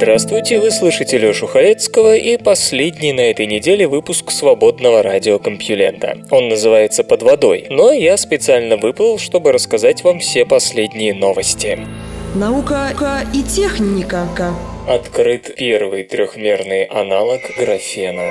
Здравствуйте, вы слышите Лёшу Халецкого и последний на этой неделе выпуск свободного радиокомпьюлента. Он называется «Под водой», но я специально выплыл, чтобы рассказать вам все последние новости. Наука и техника. Открыт первый трехмерный аналог графена.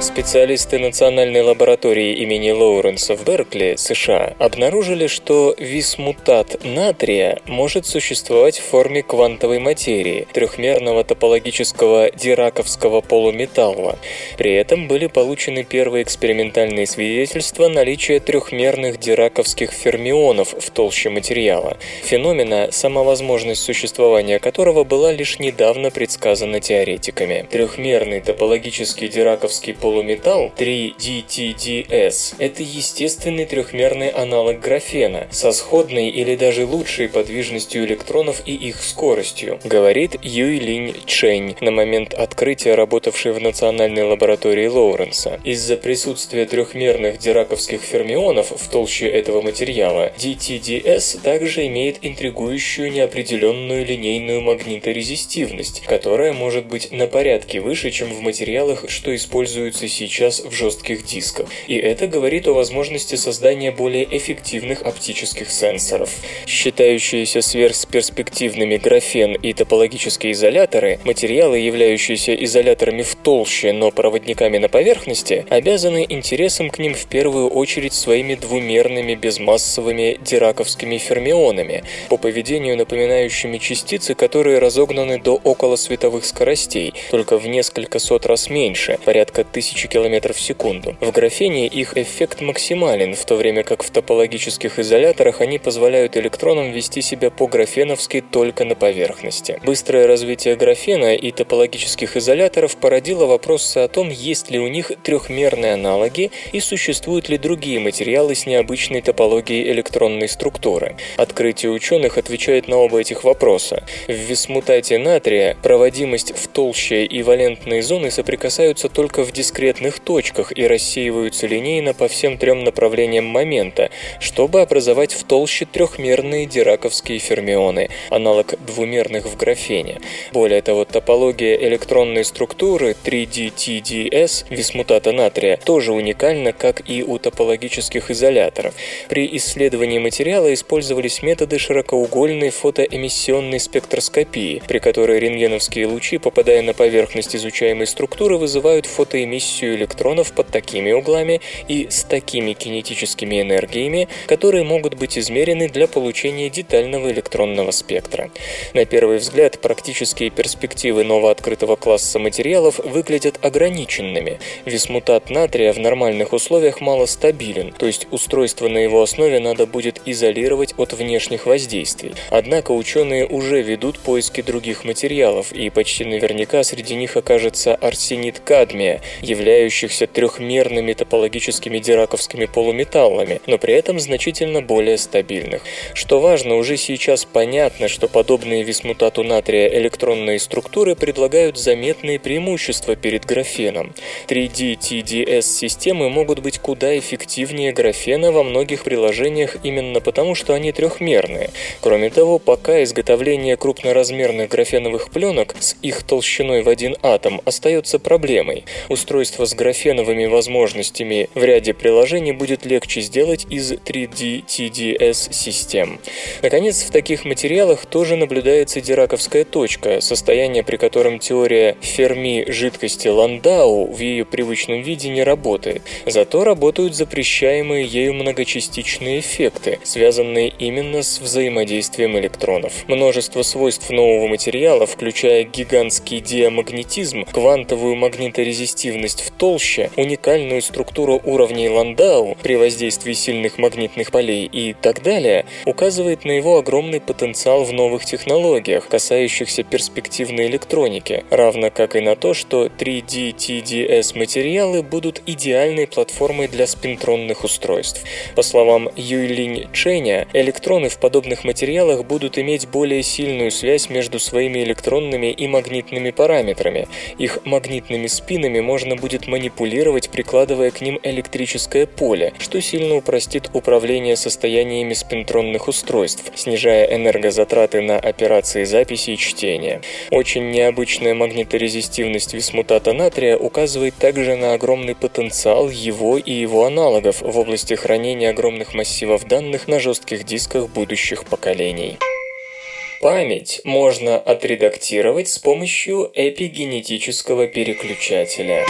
Специалисты Национальной лаборатории имени Лоуренса в Беркли, США, обнаружили, что висмутат натрия может существовать в форме квантовой материи, трехмерного топологического дираковского полуметалла. При этом были получены первые экспериментальные свидетельства наличия трехмерных дираковских фермионов в толще материала, феномена, самовозможность существования которого была лишь недавно предсказана теоретиками. Трехмерный топологический дираковский полуметалл полуметалл 3DTDS – это естественный трехмерный аналог графена со сходной или даже лучшей подвижностью электронов и их скоростью, говорит Юй Линь Чэнь, на момент открытия работавший в Национальной лаборатории Лоуренса. Из-за присутствия трехмерных дираковских фермионов в толще этого материала, DTDS также имеет интригующую неопределенную линейную магниторезистивность, которая может быть на порядке выше, чем в материалах, что используются сейчас в жестких дисках. И это говорит о возможности создания более эффективных оптических сенсоров. Считающиеся сверхперспективными графен и топологические изоляторы, материалы, являющиеся изоляторами в толще, но проводниками на поверхности, обязаны интересом к ним в первую очередь своими двумерными безмассовыми дираковскими фермионами, по поведению напоминающими частицы, которые разогнаны до около световых скоростей, только в несколько сот раз меньше, порядка тысячи тысячи километров в секунду. В графене их эффект максимален, в то время как в топологических изоляторах они позволяют электронам вести себя по-графеновски только на поверхности. Быстрое развитие графена и топологических изоляторов породило вопросы о том, есть ли у них трехмерные аналоги и существуют ли другие материалы с необычной топологией электронной структуры. Открытие ученых отвечает на оба этих вопроса. В висмутате натрия проводимость в толще и валентные зоны соприкасаются только в дискретном конкретных точках и рассеиваются линейно по всем трем направлениям момента, чтобы образовать в толще трехмерные дираковские фермионы, аналог двумерных в графене. Более того, топология электронной структуры 3D-TDS висмутата натрия тоже уникальна, как и у топологических изоляторов. При исследовании материала использовались методы широкоугольной фотоэмиссионной спектроскопии, при которой рентгеновские лучи, попадая на поверхность изучаемой структуры, вызывают фотоэмиссию эмиссию электронов под такими углами и с такими кинетическими энергиями, которые могут быть измерены для получения детального электронного спектра. На первый взгляд, практические перспективы новооткрытого класса материалов выглядят ограниченными. Висмутат натрия в нормальных условиях мало стабилен, то есть устройство на его основе надо будет изолировать от внешних воздействий. Однако ученые уже ведут поиски других материалов, и почти наверняка среди них окажется арсенит кадмия, являющихся трехмерными топологическими дираковскими полуметаллами, но при этом значительно более стабильных. Что важно, уже сейчас понятно, что подобные висмутату натрия электронные структуры предлагают заметные преимущества перед графеном. 3D-TDS-системы могут быть куда эффективнее графена во многих приложениях именно потому, что они трехмерные. Кроме того, пока изготовление крупноразмерных графеновых пленок с их толщиной в один атом остается проблемой. Устройство устройство с графеновыми возможностями в ряде приложений будет легче сделать из 3D TDS систем. Наконец, в таких материалах тоже наблюдается дираковская точка, состояние при котором теория Ферми жидкости Ландау в ее привычном виде не работает. Зато работают запрещаемые ею многочастичные эффекты, связанные именно с взаимодействием электронов. Множество свойств нового материала, включая гигантский диамагнетизм, квантовую магниторезистивность в толще, уникальную структуру уровней Ландау при воздействии сильных магнитных полей и так далее, указывает на его огромный потенциал в новых технологиях, касающихся перспективной электроники, равно как и на то, что 3D TDS материалы будут идеальной платформой для спинтронных устройств. По словам Юйлинь Ченя, электроны в подобных материалах будут иметь более сильную связь между своими электронными и магнитными параметрами. Их магнитными спинами можно будет манипулировать, прикладывая к ним электрическое поле, что сильно упростит управление состояниями спинтронных устройств, снижая энергозатраты на операции записи и чтения. Очень необычная магниторезистивность висмутата натрия указывает также на огромный потенциал его и его аналогов в области хранения огромных массивов данных на жестких дисках будущих поколений. Память можно отредактировать с помощью эпигенетического переключателя.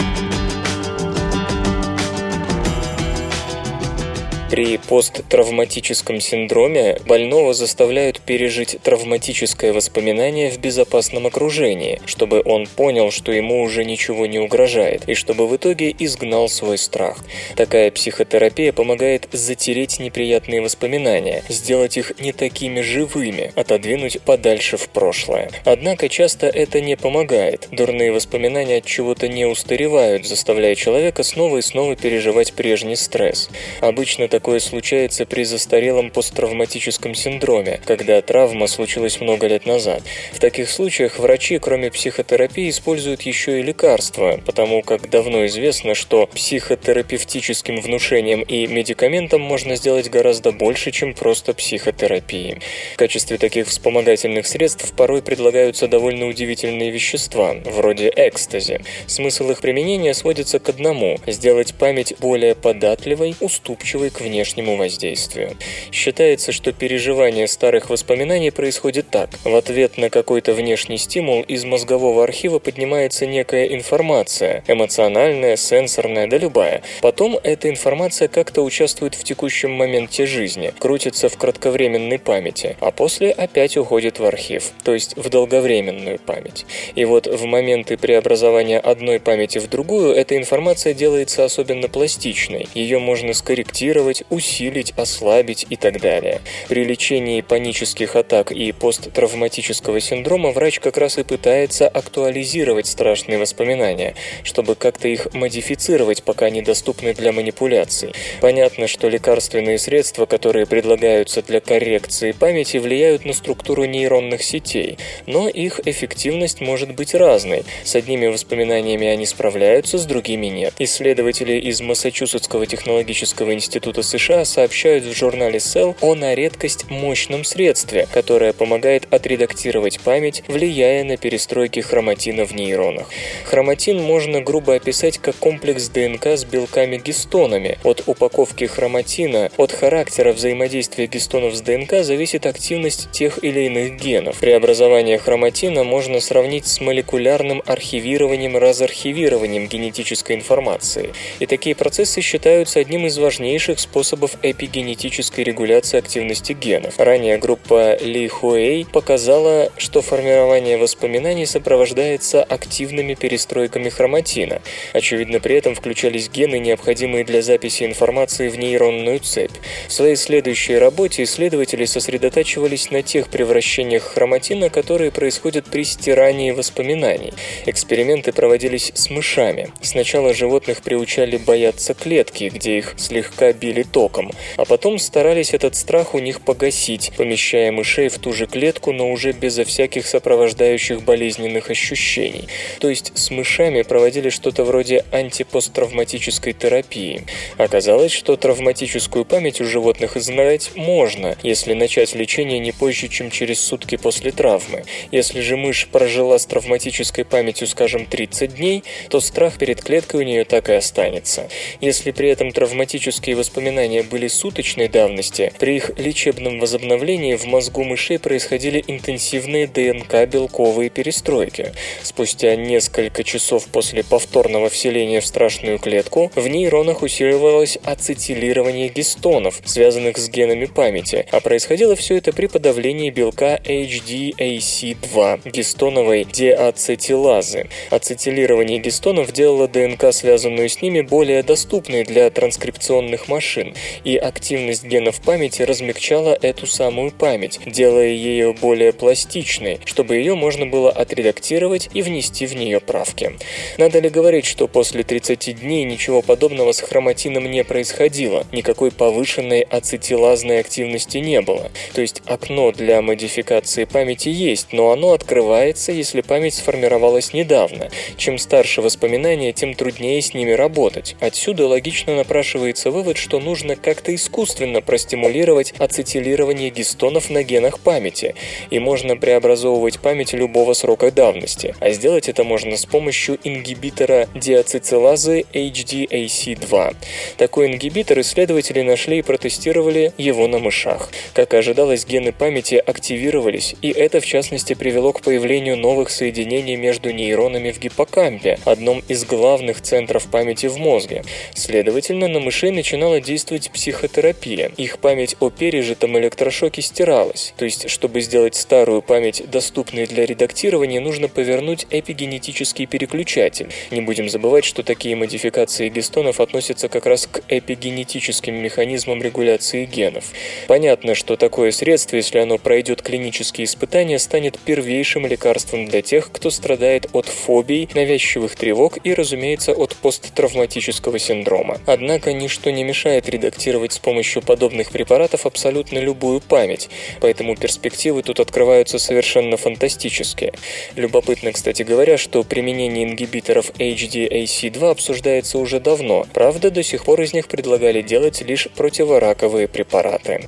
При посттравматическом синдроме больного заставляют пережить травматическое воспоминание в безопасном окружении, чтобы он понял, что ему уже ничего не угрожает, и чтобы в итоге изгнал свой страх. Такая психотерапия помогает затереть неприятные воспоминания, сделать их не такими живыми, отодвинуть подальше в прошлое. Однако часто это не помогает. Дурные воспоминания от чего-то не устаревают, заставляя человека снова и снова переживать прежний стресс. Обычно так Такое случается при застарелом посттравматическом синдроме, когда травма случилась много лет назад. В таких случаях врачи, кроме психотерапии, используют еще и лекарства, потому как давно известно, что психотерапевтическим внушением и медикаментом можно сделать гораздо больше, чем просто психотерапии. В качестве таких вспомогательных средств порой предлагаются довольно удивительные вещества, вроде экстази. Смысл их применения сводится к одному – сделать память более податливой, уступчивой к внешнему воздействию. Считается, что переживание старых воспоминаний происходит так. В ответ на какой-то внешний стимул из мозгового архива поднимается некая информация, эмоциональная, сенсорная, да любая. Потом эта информация как-то участвует в текущем моменте жизни, крутится в кратковременной памяти, а после опять уходит в архив, то есть в долговременную память. И вот в моменты преобразования одной памяти в другую эта информация делается особенно пластичной. Ее можно скорректировать, усилить, ослабить и так далее. При лечении панических атак и посттравматического синдрома врач как раз и пытается актуализировать страшные воспоминания, чтобы как-то их модифицировать, пока недоступны для манипуляций. Понятно, что лекарственные средства, которые предлагаются для коррекции памяти, влияют на структуру нейронных сетей, но их эффективность может быть разной. С одними воспоминаниями они справляются, с другими нет. Исследователи из Массачусетского технологического института США сообщают в журнале Cell о на редкость мощном средстве, которое помогает отредактировать память, влияя на перестройки хроматина в нейронах. Хроматин можно грубо описать как комплекс ДНК с белками-гистонами. От упаковки хроматина, от характера взаимодействия гистонов с ДНК зависит активность тех или иных генов. Преобразование хроматина можно сравнить с молекулярным архивированием-разархивированием генетической информации. И такие процессы считаются одним из важнейших способов способов эпигенетической регуляции активности генов. Ранее группа Ли Хуэй показала, что формирование воспоминаний сопровождается активными перестройками хроматина. Очевидно, при этом включались гены, необходимые для записи информации в нейронную цепь. В своей следующей работе исследователи сосредотачивались на тех превращениях хроматина, которые происходят при стирании воспоминаний. Эксперименты проводились с мышами. Сначала животных приучали бояться клетки, где их слегка били током, а потом старались этот страх у них погасить, помещая мышей в ту же клетку, но уже безо всяких сопровождающих болезненных ощущений. То есть с мышами проводили что-то вроде антипосттравматической терапии. Оказалось, что травматическую память у животных знать можно, если начать лечение не позже, чем через сутки после травмы. Если же мышь прожила с травматической памятью, скажем, 30 дней, то страх перед клеткой у нее так и останется. Если при этом травматические воспоминания воспоминания были суточной давности, при их лечебном возобновлении в мозгу мышей происходили интенсивные ДНК-белковые перестройки. Спустя несколько часов после повторного вселения в страшную клетку в нейронах усиливалось ацетилирование гистонов, связанных с генами памяти, а происходило все это при подавлении белка HDAC2, гистоновой деацетилазы. Ацетилирование гистонов делало ДНК, связанную с ними, более доступной для транскрипционных машин, и активность генов памяти размягчала эту самую память, делая ее более пластичной, чтобы ее можно было отредактировать и внести в нее правки. Надо ли говорить, что после 30 дней ничего подобного с хроматином не происходило, никакой повышенной ацетилазной активности не было. То есть окно для модификации памяти есть, но оно открывается, если память сформировалась недавно. Чем старше воспоминания, тем труднее с ними работать. Отсюда логично напрашивается вывод, что нужно как-то искусственно простимулировать ацетилирование гистонов на генах памяти, и можно преобразовывать память любого срока давности, а сделать это можно с помощью ингибитора диацетилазы HDAC2. Такой ингибитор исследователи нашли и протестировали его на мышах. Как ожидалось, гены памяти активировались, и это в частности привело к появлению новых соединений между нейронами в гиппокампе, одном из главных центров памяти в мозге. Следовательно, на мышей начинала действовать психотерапия. Их память о пережитом электрошоке стиралась. То есть, чтобы сделать старую память доступной для редактирования, нужно повернуть эпигенетический переключатель. Не будем забывать, что такие модификации гистонов относятся как раз к эпигенетическим механизмам регуляции генов. Понятно, что такое средство, если оно пройдет клинические испытания, станет первейшим лекарством для тех, кто страдает от фобий, навязчивых тревог и, разумеется, от посттравматического синдрома. Однако ничто не мешает редактировать с помощью подобных препаратов абсолютно любую память, поэтому перспективы тут открываются совершенно фантастические. Любопытно, кстати говоря, что применение ингибиторов HDAC2 обсуждается уже давно, правда, до сих пор из них предлагали делать лишь противораковые препараты.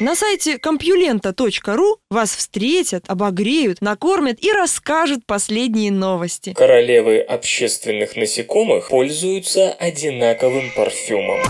На сайте компьюлента.ру вас встретят, обогреют, накормят и расскажут последние новости. Королевы общественных насекомых пользуются одинаковым парфюмом.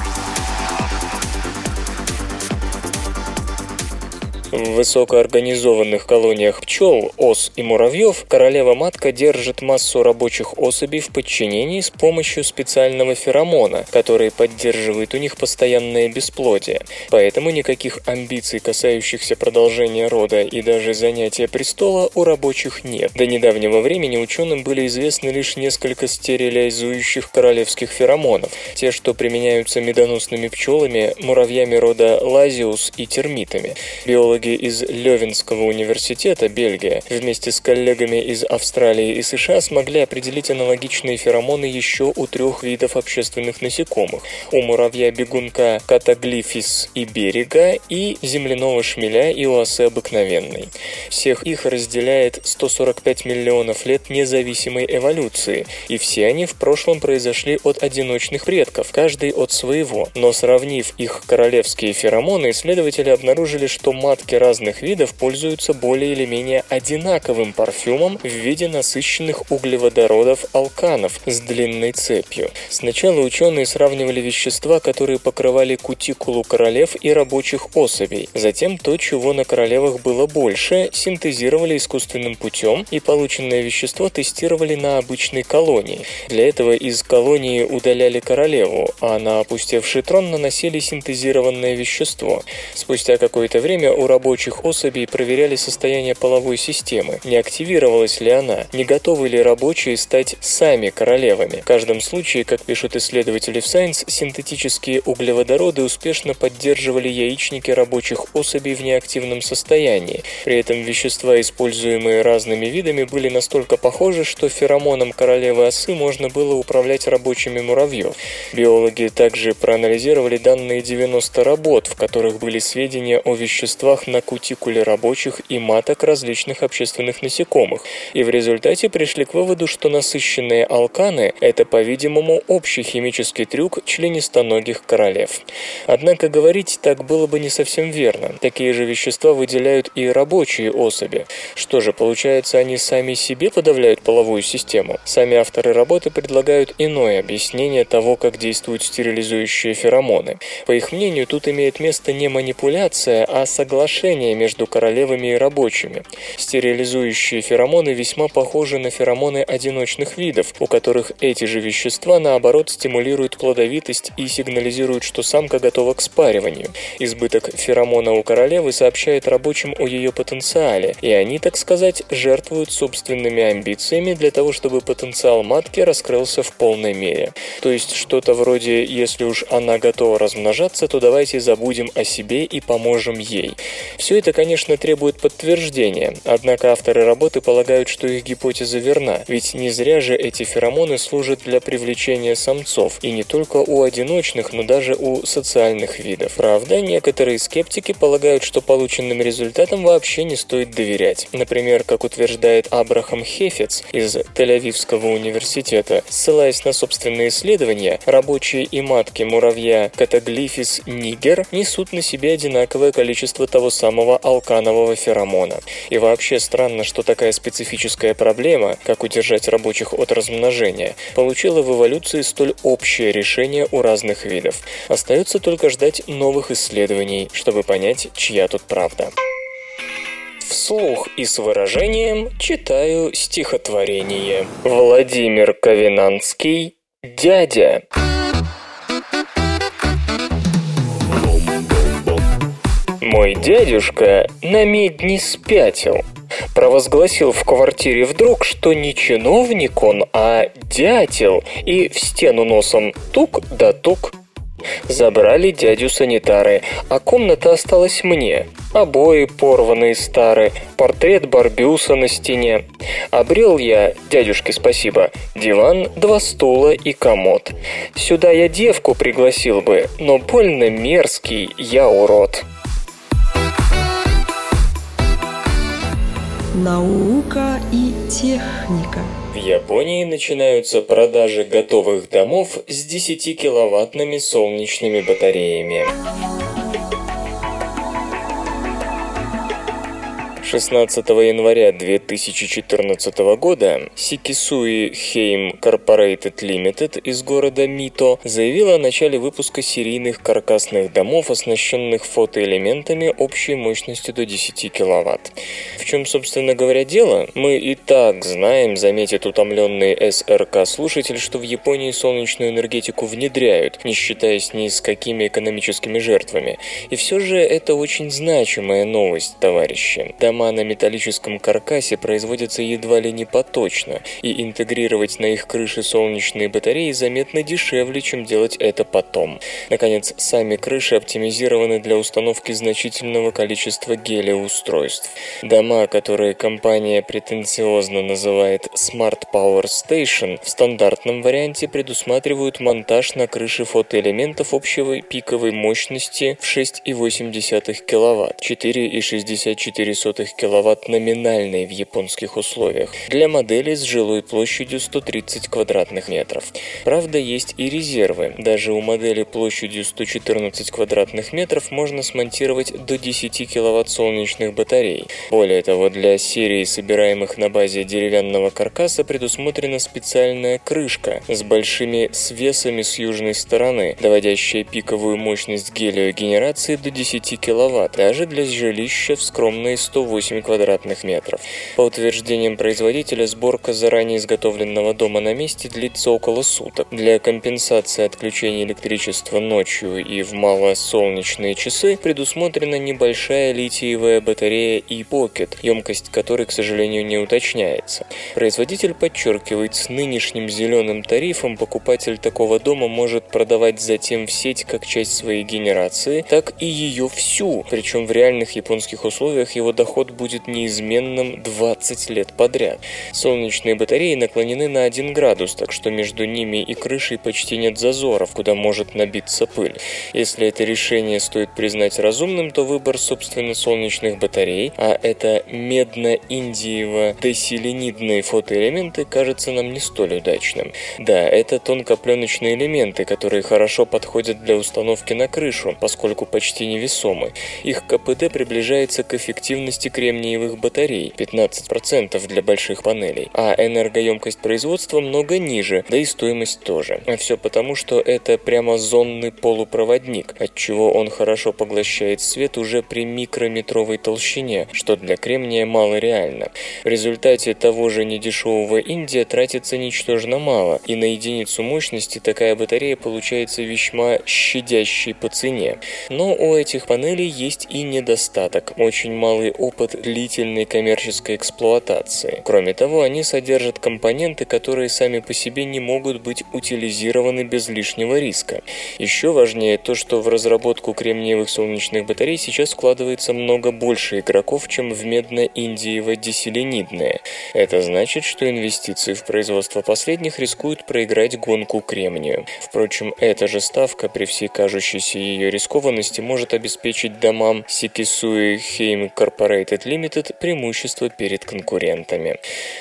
В высокоорганизованных колониях пчел, ос и муравьев королева-матка держит массу рабочих особей в подчинении с помощью специального феромона, который поддерживает у них постоянное бесплодие. Поэтому никаких амбиций, касающихся продолжения рода и даже занятия престола, у рабочих нет. До недавнего времени ученым были известны лишь несколько стерилизующих королевских феромонов, те, что применяются медоносными пчелами, муравьями рода лазиус и термитами. Биологи биологи из Левинского университета, Бельгия, вместе с коллегами из Австралии и США смогли определить аналогичные феромоны еще у трех видов общественных насекомых. У муравья-бегунка катаглифис и берега и земляного шмеля и осы обыкновенной. Всех их разделяет 145 миллионов лет независимой эволюции, и все они в прошлом произошли от одиночных предков, каждый от своего. Но сравнив их королевские феромоны, исследователи обнаружили, что матки Десятки разных видов пользуются более или менее одинаковым парфюмом в виде насыщенных углеводородов алканов с длинной цепью. Сначала ученые сравнивали вещества, которые покрывали кутикулу королев и рабочих особей. Затем то, чего на королевах было больше, синтезировали искусственным путем и полученное вещество тестировали на обычной колонии. Для этого из колонии удаляли королеву, а на опустевший трон наносили синтезированное вещество. Спустя какое-то время у рабочих особей проверяли состояние половой системы, не активировалась ли она, не готовы ли рабочие стать сами королевами. В каждом случае, как пишут исследователи в Science, синтетические углеводороды успешно поддерживали яичники рабочих особей в неактивном состоянии. При этом вещества, используемые разными видами, были настолько похожи, что феромоном королевы осы можно было управлять рабочими муравьев. Биологи также проанализировали данные 90 работ, в которых были сведения о веществах, на кутикуле рабочих и маток различных общественных насекомых, и в результате пришли к выводу, что насыщенные алканы – это, по-видимому, общий химический трюк членистоногих королев. Однако говорить так было бы не совсем верно. Такие же вещества выделяют и рабочие особи. Что же, получается, они сами себе подавляют половую систему? Сами авторы работы предлагают иное объяснение того, как действуют стерилизующие феромоны. По их мнению, тут имеет место не манипуляция, а соглашение между королевами и рабочими. Стерилизующие феромоны весьма похожи на феромоны одиночных видов, у которых эти же вещества, наоборот, стимулируют плодовитость и сигнализируют, что самка готова к спариванию. Избыток феромона у королевы сообщает рабочим о ее потенциале, и они, так сказать, жертвуют собственными амбициями для того, чтобы потенциал матки раскрылся в полной мере. То есть что-то вроде «если уж она готова размножаться, то давайте забудем о себе и поможем ей». Все это, конечно, требует подтверждения, однако авторы работы полагают, что их гипотеза верна, ведь не зря же эти феромоны служат для привлечения самцов, и не только у одиночных, но даже у социальных видов. Правда, некоторые скептики полагают, что полученным результатам вообще не стоит доверять. Например, как утверждает Абрахам Хефец из Тель-Авивского университета, ссылаясь на собственные исследования, рабочие и матки муравья Катаглифис нигер несут на себе одинаковое количество того самого алканового феромона. И вообще странно, что такая специфическая проблема, как удержать рабочих от размножения, получила в эволюции столь общее решение у разных видов. Остается только ждать новых исследований, чтобы понять, чья тут правда. Вслух и с выражением читаю стихотворение. Владимир Ковенанский «Дядя». Мой дядюшка на медни спятил. Провозгласил в квартире вдруг, что не чиновник он, а дятел, и в стену носом тук да тук. Забрали дядю санитары, а комната осталась мне. Обои порванные старые, портрет Барбюса на стене. Обрел я, дядюшке спасибо, диван, два стула и комод. Сюда я девку пригласил бы, но больно мерзкий я урод. Наука и техника. В Японии начинаются продажи готовых домов с 10-киловаттными солнечными батареями. 16 января 2014 года Сикисуи Heim Corporated Limited из города Мито заявила о начале выпуска серийных каркасных домов, оснащенных фотоэлементами общей мощностью до 10 киловатт. В чем, собственно говоря, дело? Мы и так знаем, заметит утомленный СРК-слушатель, что в Японии солнечную энергетику внедряют, не считаясь ни с какими экономическими жертвами. И все же это очень значимая новость, товарищи. Дома на металлическом каркасе производятся едва ли не поточно, и интегрировать на их крыши солнечные батареи заметно дешевле, чем делать это потом. Наконец, сами крыши оптимизированы для установки значительного количества гелиоустройств. Дома, которые компания претенциозно называет Smart Power Station, в стандартном варианте предусматривают монтаж на крыше фотоэлементов общей пиковой мощности в 6,8 кВт, 4,64 кВт номинальной в японских условиях, для модели с жилой площадью 130 квадратных метров. Правда, есть и резервы. Даже у модели площадью 114 квадратных метров можно смонтировать до 10 кВт солнечных батарей. Более того, для серии собираемых на базе деревянного каркаса предусмотрена специальная крышка с большими свесами с южной стороны, доводящая пиковую мощность гелиогенерации до 10 кВт, даже для жилища в скромные 108 квадратных метров. По утверждениям производителя, сборка заранее изготовленного дома на месте длится около суток. Для компенсации отключения электричества ночью и в малосолнечные часы предусмотрена небольшая литиевая батарея e-Pocket, емкость которой, к сожалению, не уточняется. Производитель подчеркивает, с нынешним зеленым тарифом покупатель такого дома может продавать затем в сеть как часть своей генерации, так и ее всю, причем в реальных японских условиях его доход будет неизменным 20 лет подряд. Солнечные батареи наклонены на 1 градус, так что между ними и крышей почти нет зазоров, куда может набиться пыль. Если это решение стоит признать разумным, то выбор, собственно, солнечных батарей, а это медно-индиево-деселенидные фотоэлементы, кажется нам не столь удачным. Да, это тонкопленочные элементы, которые хорошо подходят для установки на крышу, поскольку почти невесомы. Их КПД приближается к эффективности кремниевых батарей – 15% для больших панелей, а энергоемкость производства много ниже, да и стоимость тоже. А все потому, что это прямо зонный полупроводник, отчего он хорошо поглощает свет уже при микрометровой толщине, что для кремния мало реально. В результате того же недешевого индия тратится ничтожно мало, и на единицу мощности такая батарея получается весьма щадящей по цене. Но у этих панелей есть и недостаток – очень малый опыт длительной коммерческой эксплуатации. Кроме того, они содержат компоненты, которые сами по себе не могут быть утилизированы без лишнего риска. Еще важнее то, что в разработку кремниевых солнечных батарей сейчас вкладывается много больше игроков, чем в медно-индиево-деселенидные. Это значит, что инвестиции в производство последних рискуют проиграть гонку кремнию. Впрочем, эта же ставка при всей кажущейся ее рискованности может обеспечить домам Секисуи Heim Corporated Limited преимущество перед конкурентами.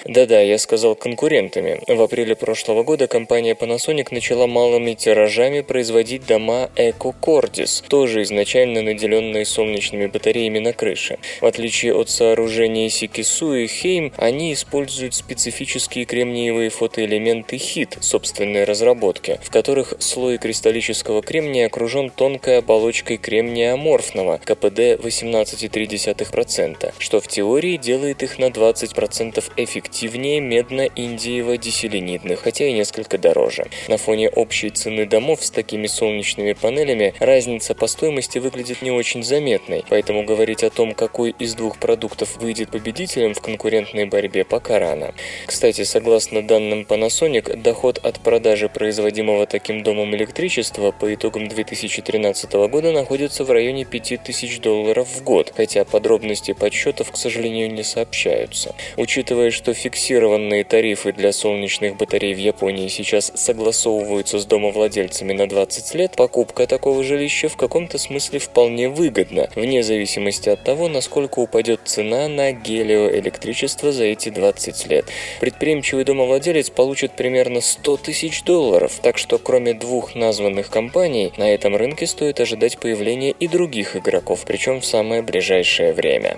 Да-да, я сказал конкурентами. В апреле прошлого года компания Panasonic начала малыми тиражами производить дома Eco Cordis, тоже изначально наделенные солнечными батареями на крыше. В отличие от сооружения Секисуи Heim, они используют специфические кремниевые фотоэлементы HIT собственной разработки, в которых слой кристаллического кремния окружен тонкой оболочкой кремния аморфного, КПД 18,3%, что в теории делает их на 20% эффективнее медно-индиево-деселенидных, хотя и несколько дороже. На фоне общей цены домов с такими солнечными панелями разница по стоимости выглядит не очень заметной, поэтому говорить о том, какой из двух продуктов выйдет победителем в конкурентной борьбе пока рано. Кстати, согласно данным Panasonic, доход от продажи производимого таким домом электричества по итогам 2013 года находится в районе 5000 долларов в год, хотя подробности подсчетов, к сожалению, не сообщаются. Учитывая, что фиксированные тарифы для солнечных батарей в Японии сейчас согласовываются с домовладельцами на 20 лет, покупка такого жилища в каком-то смысле вполне выгодна, вне зависимости от того, насколько упадет цена на гелиоэлектричество за эти 20 лет. Предприимчивый домовладелец получит примерно 100 тысяч долларов, так что кроме двух названных компаний, на этом рынке стоит ожидать появления и других игроков, причем в самое ближайшее время.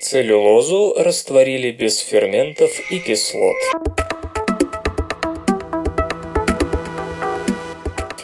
Целлюлозу растворили без ферментов и кислот.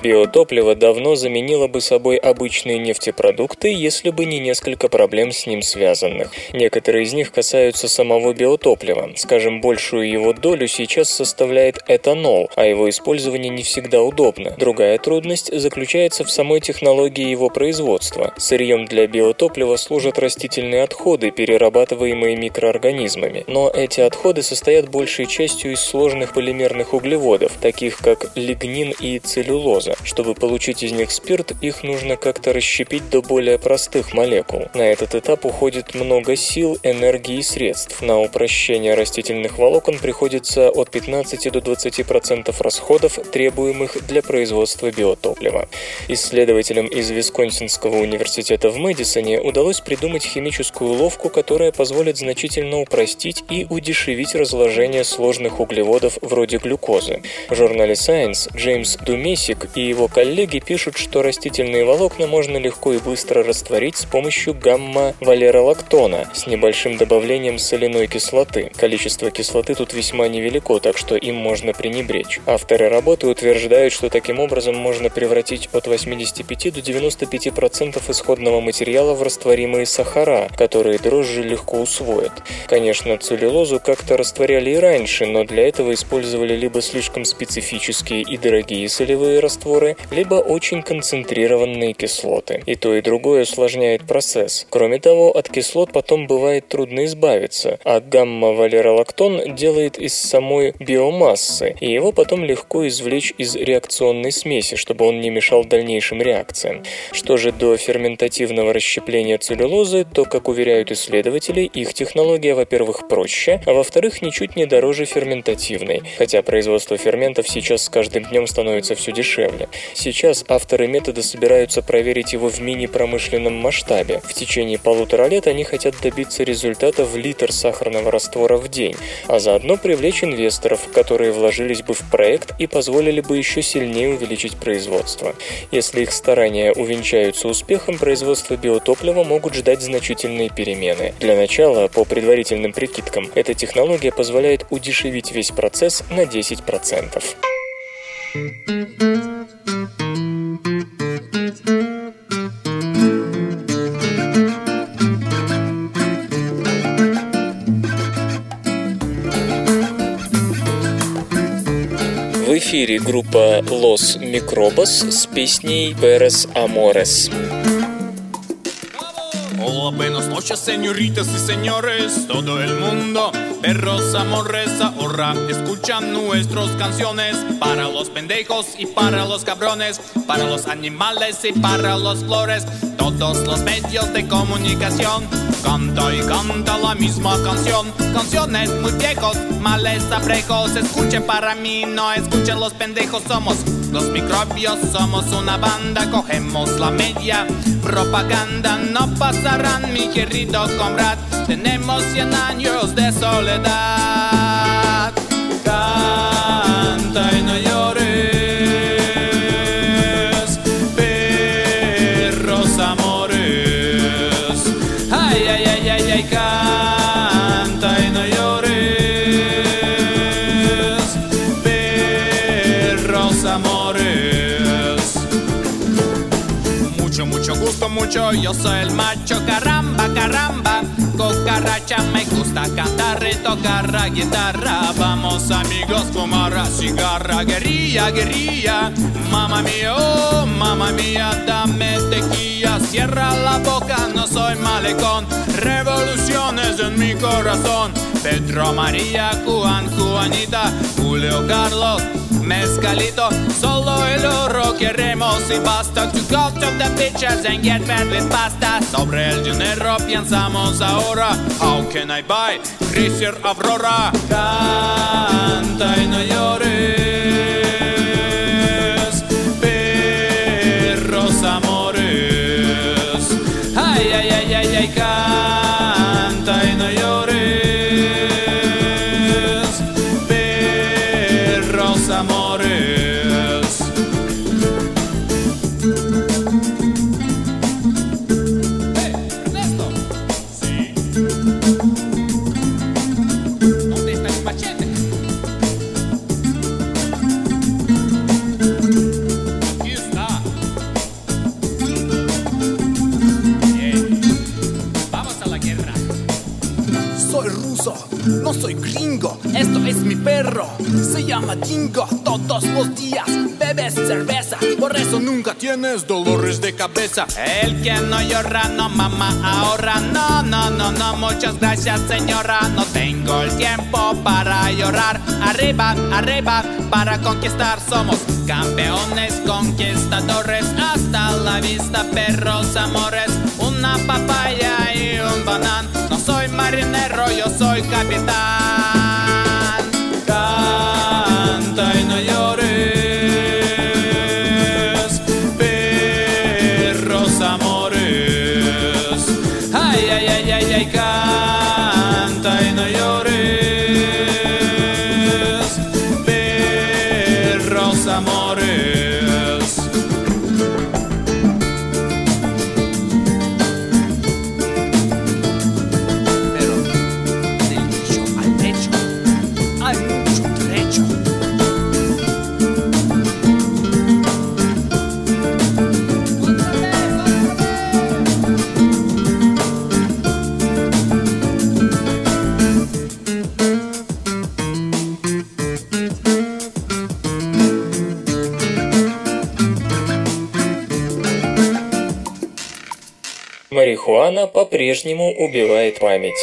Биотопливо давно заменило бы собой обычные нефтепродукты, если бы не несколько проблем с ним связанных. Некоторые из них касаются самого биотоплива. Скажем, большую его долю сейчас составляет этанол, а его использование не всегда удобно. Другая трудность заключается в самой технологии его производства. Сырьем для биотоплива служат растительные отходы, перерабатываемые микроорганизмами. Но эти отходы состоят большей частью из сложных полимерных углеводов, таких как лигнин и целлюлоза. Чтобы получить из них спирт, их нужно как-то расщепить до более простых молекул. На этот этап уходит много сил, энергии и средств. На упрощение растительных волокон приходится от 15 до 20% расходов, требуемых для производства биотоплива. Исследователям из Висконсинского университета в Мэдисоне удалось придумать химическую уловку, которая позволит значительно упростить и удешевить разложение сложных углеводов вроде глюкозы. В журнале Science Джеймс Думесик и его коллеги пишут, что растительные волокна можно легко и быстро растворить с помощью гамма-валеролактона с небольшим добавлением соляной кислоты. Количество кислоты тут весьма невелико, так что им можно пренебречь. Авторы работы утверждают, что таким образом можно превратить от 85 до 95% исходного материала в растворимые сахара, которые дрожжи легко усвоят. Конечно, целлюлозу как-то растворяли и раньше, но для этого использовали либо слишком специфические и дорогие солевые растворы, растворы, либо очень концентрированные кислоты. И то, и другое усложняет процесс. Кроме того, от кислот потом бывает трудно избавиться, а гамма-валеролактон делает из самой биомассы, и его потом легко извлечь из реакционной смеси, чтобы он не мешал дальнейшим реакциям. Что же до ферментативного расщепления целлюлозы, то, как уверяют исследователи, их технология, во-первых, проще, а во-вторых, ничуть не дороже ферментативной, хотя производство ферментов сейчас с каждым днем становится все дешевле. Сейчас авторы метода собираются проверить его в мини-промышленном масштабе. В течение полутора лет они хотят добиться результата в литр сахарного раствора в день, а заодно привлечь инвесторов, которые вложились бы в проект и позволили бы еще сильнее увеличить производство. Если их старания увенчаются успехом, производство биотоплива могут ждать значительные перемены. Для начала, по предварительным прикидкам, эта технология позволяет удешевить весь процесс на 10%. В эфире группа Los Microbos с песней Peres Amores. Buenas noches, señoritas y señores, todo el mundo. Perros, amores, ahorra, escuchan nuestras canciones. Para los pendejos y para los cabrones, para los animales y para los flores. Todos los medios de comunicación canta y canta la misma canción. Canciones muy viejos, males aprejos. Escuchen para mí, no escuchen los pendejos. Somos los microbios, somos una banda. Cogemos la media propaganda. No pasarán, mi querido comrade. Tenemos 100 años de soledad. Canta y no yo soy el macho, caramba, caramba. Cocarracha, me gusta cantar y tocar la guitarra. Vamos amigos, fumar cigarra, guerrilla, guerrilla. Mamma mía, oh, mamma mía, dame tequila. Cierra la boca, no soy malecón. Revoluciones en mi corazón. Pedro, María, Juan, Juanita, Julio, Carlos. Mezcalito, solo el oro queremos. Y basta To go to the bitches and get fed with pasta. Sobre el dinero pensamos ahora How can I buy Chrysler Aurora? Canta y no llores El que no llora, no mama, ahorra. No, no, no, no, muchas gracias, señora. No tengo el tiempo para llorar. Arriba, arriba, para conquistar somos campeones, conquistadores. Hasta la vista, perros, amores. Una papaya y un banán. No soy marinero, yo soy capitán. Марихуана по-прежнему убивает память.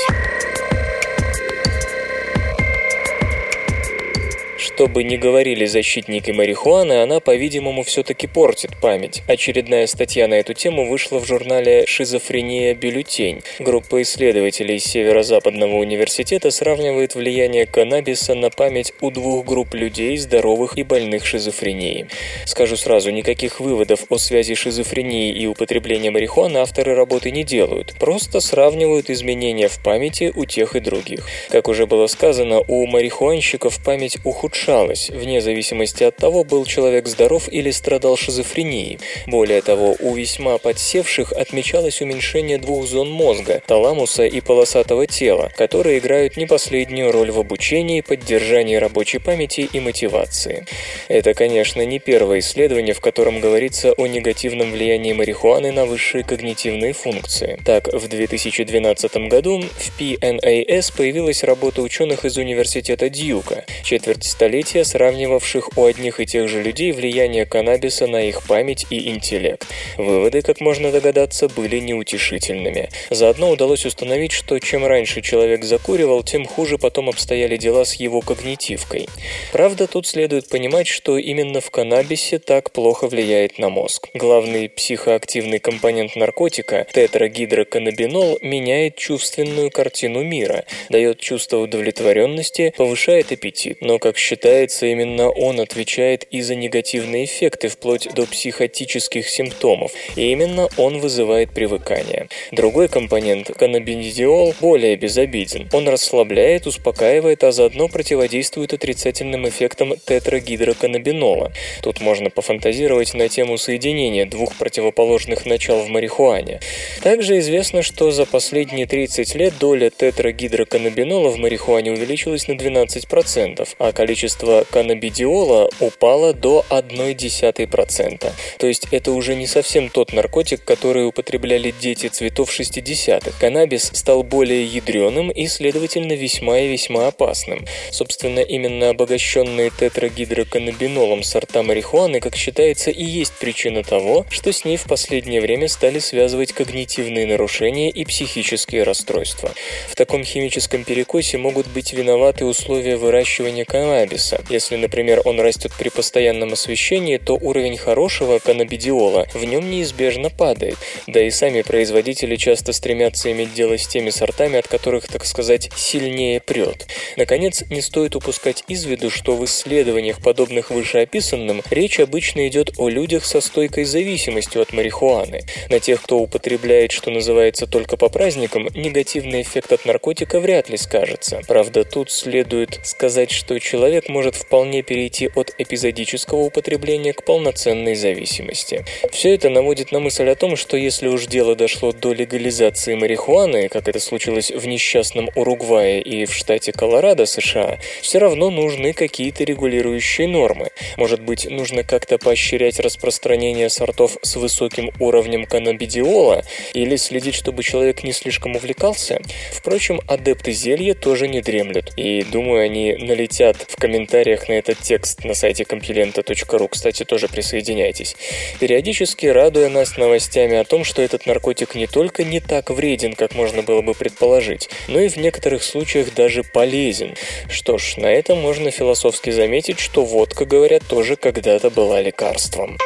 Что бы ни говорили защитники марихуаны, она, по-видимому, все-таки портит память. Очередная статья на эту тему вышла в журнале «Шизофрения. Бюллетень». Группа исследователей Северо-Западного университета сравнивает влияние каннабиса на память у двух групп людей, здоровых и больных шизофренией. Скажу сразу, никаких выводов о связи шизофрении и употребления марихуаны авторы работы не делают, просто сравнивают изменения в памяти у тех и других. Как уже было сказано, у марихуанщиков память ухудшается улучшалась, вне зависимости от того, был человек здоров или страдал шизофренией. Более того, у весьма подсевших отмечалось уменьшение двух зон мозга – таламуса и полосатого тела, которые играют не последнюю роль в обучении, поддержании рабочей памяти и мотивации. Это, конечно, не первое исследование, в котором говорится о негативном влиянии марихуаны на высшие когнитивные функции. Так, в 2012 году в PNAS появилась работа ученых из университета Дьюка. Четверть столетия столетия, сравнивавших у одних и тех же людей влияние каннабиса на их память и интеллект. Выводы, как можно догадаться, были неутешительными. Заодно удалось установить, что чем раньше человек закуривал, тем хуже потом обстояли дела с его когнитивкой. Правда, тут следует понимать, что именно в каннабисе так плохо влияет на мозг. Главный психоактивный компонент наркотика, тетрагидроканнабинол, меняет чувственную картину мира, дает чувство удовлетворенности, повышает аппетит, но, как считается, считается, именно он отвечает и за негативные эффекты, вплоть до психотических симптомов, и именно он вызывает привыкание. Другой компонент, каннабинидиол, более безобиден. Он расслабляет, успокаивает, а заодно противодействует отрицательным эффектам тетрагидроканнабинола. Тут можно пофантазировать на тему соединения двух противоположных начал в марихуане. Также известно, что за последние 30 лет доля тетрагидроканнабинола в марихуане увеличилась на 12%, а количество количество каннабидиола упало до 0,1%. То есть это уже не совсем тот наркотик, который употребляли дети цветов 60-х. Каннабис стал более ядреным и, следовательно, весьма и весьма опасным. Собственно, именно обогащенные тетрагидроканнабинолом сорта марихуаны, как считается, и есть причина того, что с ней в последнее время стали связывать когнитивные нарушения и психические расстройства. В таком химическом перекосе могут быть виноваты условия выращивания каннабиса, каннабиса. Если, например, он растет при постоянном освещении, то уровень хорошего каннабидиола в нем неизбежно падает. Да и сами производители часто стремятся иметь дело с теми сортами, от которых, так сказать, сильнее прет. Наконец, не стоит упускать из виду, что в исследованиях, подобных вышеописанным, речь обычно идет о людях со стойкой зависимостью от марихуаны. На тех, кто употребляет, что называется, только по праздникам, негативный эффект от наркотика вряд ли скажется. Правда, тут следует сказать, что человек может вполне перейти от эпизодического употребления к полноценной зависимости. Все это наводит на мысль о том, что если уж дело дошло до легализации марихуаны, как это случилось в несчастном Уругвае и в штате Колорадо, США, все равно нужны какие-то регулирующие нормы. Может быть, нужно как-то поощрять распространение сортов с высоким уровнем каннабидиола или следить, чтобы человек не слишком увлекался? Впрочем, адепты зелья тоже не дремлют, и, думаю, они налетят в комментариях комментариях на этот текст на сайте compilenta.ru. Кстати, тоже присоединяйтесь. Периодически радуя нас новостями о том, что этот наркотик не только не так вреден, как можно было бы предположить, но и в некоторых случаях даже полезен. Что ж, на этом можно философски заметить, что водка, говорят, тоже когда-то была лекарством.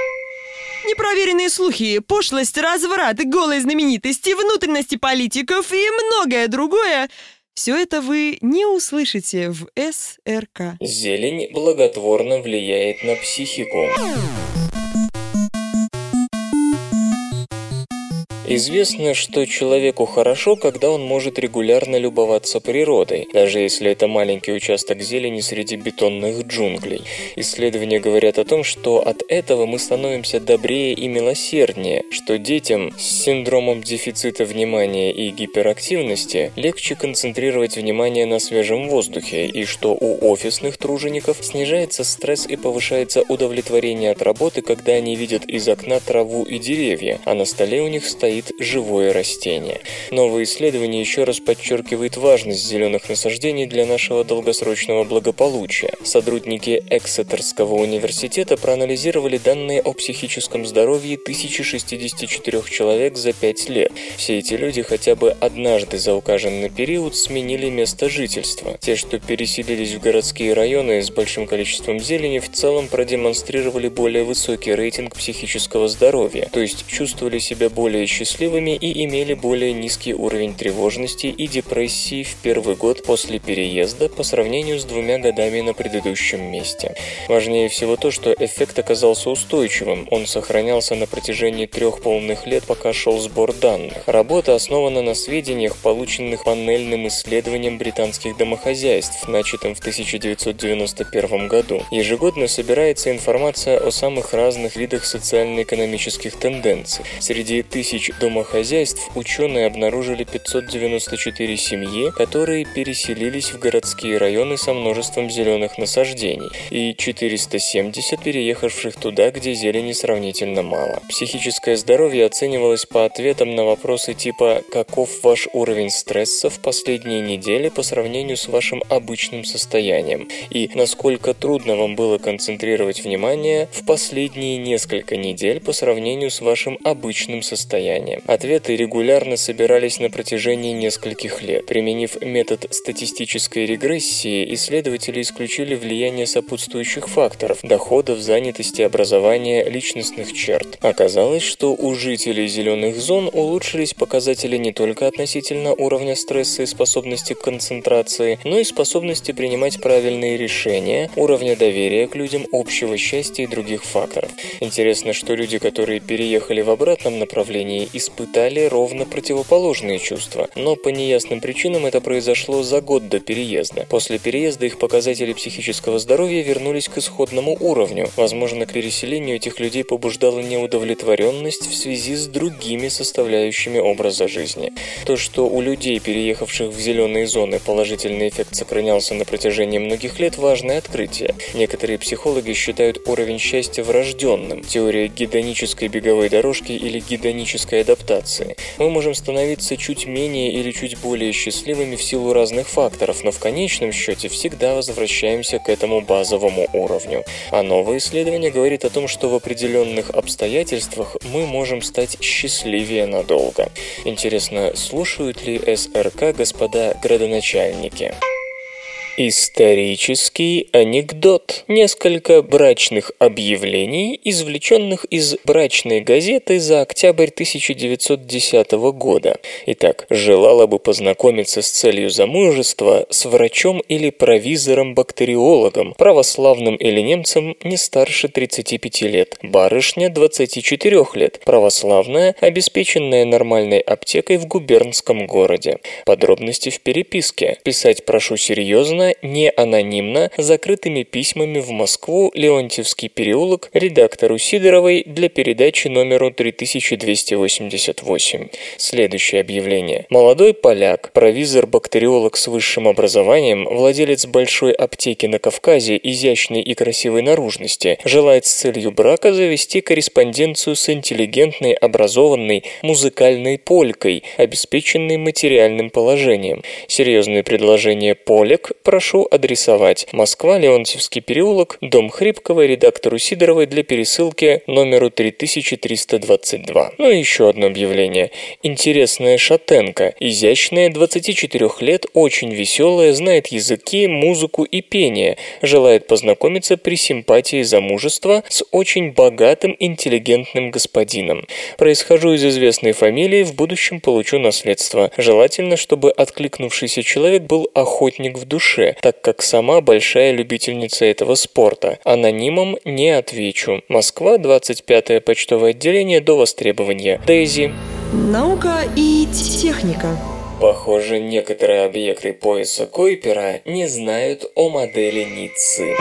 Непроверенные слухи, пошлость, разврат, голые знаменитости, внутренности политиков и многое другое – все это вы не услышите в СРК. Зелень благотворно влияет на психику. Известно, что человеку хорошо, когда он может регулярно любоваться природой, даже если это маленький участок зелени среди бетонных джунглей. Исследования говорят о том, что от этого мы становимся добрее и милосерднее, что детям с синдромом дефицита внимания и гиперактивности легче концентрировать внимание на свежем воздухе, и что у офисных тружеников снижается стресс и повышается удовлетворение от работы, когда они видят из окна траву и деревья, а на столе у них стоит стоит живое растение. Новое исследование еще раз подчеркивает важность зеленых насаждений для нашего долгосрочного благополучия. Сотрудники Эксетерского университета проанализировали данные о психическом здоровье 1064 человек за 5 лет. Все эти люди хотя бы однажды за указанный период сменили место жительства. Те, что переселились в городские районы с большим количеством зелени, в целом продемонстрировали более высокий рейтинг психического здоровья, то есть чувствовали себя более счастливыми и имели более низкий уровень тревожности и депрессии в первый год после переезда по сравнению с двумя годами на предыдущем месте. Важнее всего то, что эффект оказался устойчивым, он сохранялся на протяжении трех полных лет, пока шел сбор данных. Работа основана на сведениях, полученных панельным исследованием британских домохозяйств, начатым в 1991 году. Ежегодно собирается информация о самых разных видах социально-экономических тенденций. Среди тысяч домохозяйств ученые обнаружили 594 семьи, которые переселились в городские районы со множеством зеленых насаждений, и 470 переехавших туда, где зелени сравнительно мало. Психическое здоровье оценивалось по ответам на вопросы типа «Каков ваш уровень стресса в последние недели по сравнению с вашим обычным состоянием?» и «Насколько трудно вам было концентрировать внимание в последние несколько недель по сравнению с вашим обычным состоянием?» Ответы регулярно собирались на протяжении нескольких лет. Применив метод статистической регрессии, исследователи исключили влияние сопутствующих факторов – доходов, занятости, образования, личностных черт. Оказалось, что у жителей зеленых зон улучшились показатели не только относительно уровня стресса и способности к концентрации, но и способности принимать правильные решения, уровня доверия к людям, общего счастья и других факторов. Интересно, что люди, которые переехали в обратном направлении, испытали ровно противоположные чувства, но по неясным причинам это произошло за год до переезда. После переезда их показатели психического здоровья вернулись к исходному уровню. Возможно, к переселению этих людей побуждала неудовлетворенность в связи с другими составляющими образа жизни. То, что у людей, переехавших в зеленые зоны, положительный эффект сохранялся на протяжении многих лет, важное открытие. Некоторые психологи считают уровень счастья врожденным, теория гедонической беговой дорожки или гедонической адаптации. Мы можем становиться чуть менее или чуть более счастливыми в силу разных факторов, но в конечном счете всегда возвращаемся к этому базовому уровню. А новое исследование говорит о том, что в определенных обстоятельствах мы можем стать счастливее надолго. Интересно, слушают ли СРК господа градоначальники? Исторический анекдот. Несколько брачных объявлений, извлеченных из брачной газеты за октябрь 1910 года. Итак, желала бы познакомиться с целью замужества с врачом или провизором-бактериологом, православным или немцем не старше 35 лет. Барышня 24 лет, православная, обеспеченная нормальной аптекой в губернском городе. Подробности в переписке. Писать прошу серьезно не анонимно, закрытыми письмами в Москву, Леонтьевский переулок, редактору Сидоровой для передачи номеру 3288. Следующее объявление. Молодой поляк, провизор-бактериолог с высшим образованием, владелец большой аптеки на Кавказе, изящной и красивой наружности, желает с целью брака завести корреспонденцию с интеллигентной, образованной, музыкальной полькой, обеспеченной материальным положением. Серьезные предложения полек прошу адресовать Москва, Леонтьевский переулок, дом Хрипкова, редактору Сидоровой для пересылки номеру 3322. Ну и еще одно объявление. Интересная шатенка, изящная, 24 лет, очень веселая, знает языки, музыку и пение, желает познакомиться при симпатии замужества с очень богатым, интеллигентным господином. Происхожу из известной фамилии, в будущем получу наследство. Желательно, чтобы откликнувшийся человек был охотник в душе, так как сама большая любительница этого спорта. Анонимом не отвечу. Москва, 25 почтовое отделение до востребования. Дейзи. Наука и техника. Похоже, некоторые объекты пояса Койпера не знают о модели Ниццы.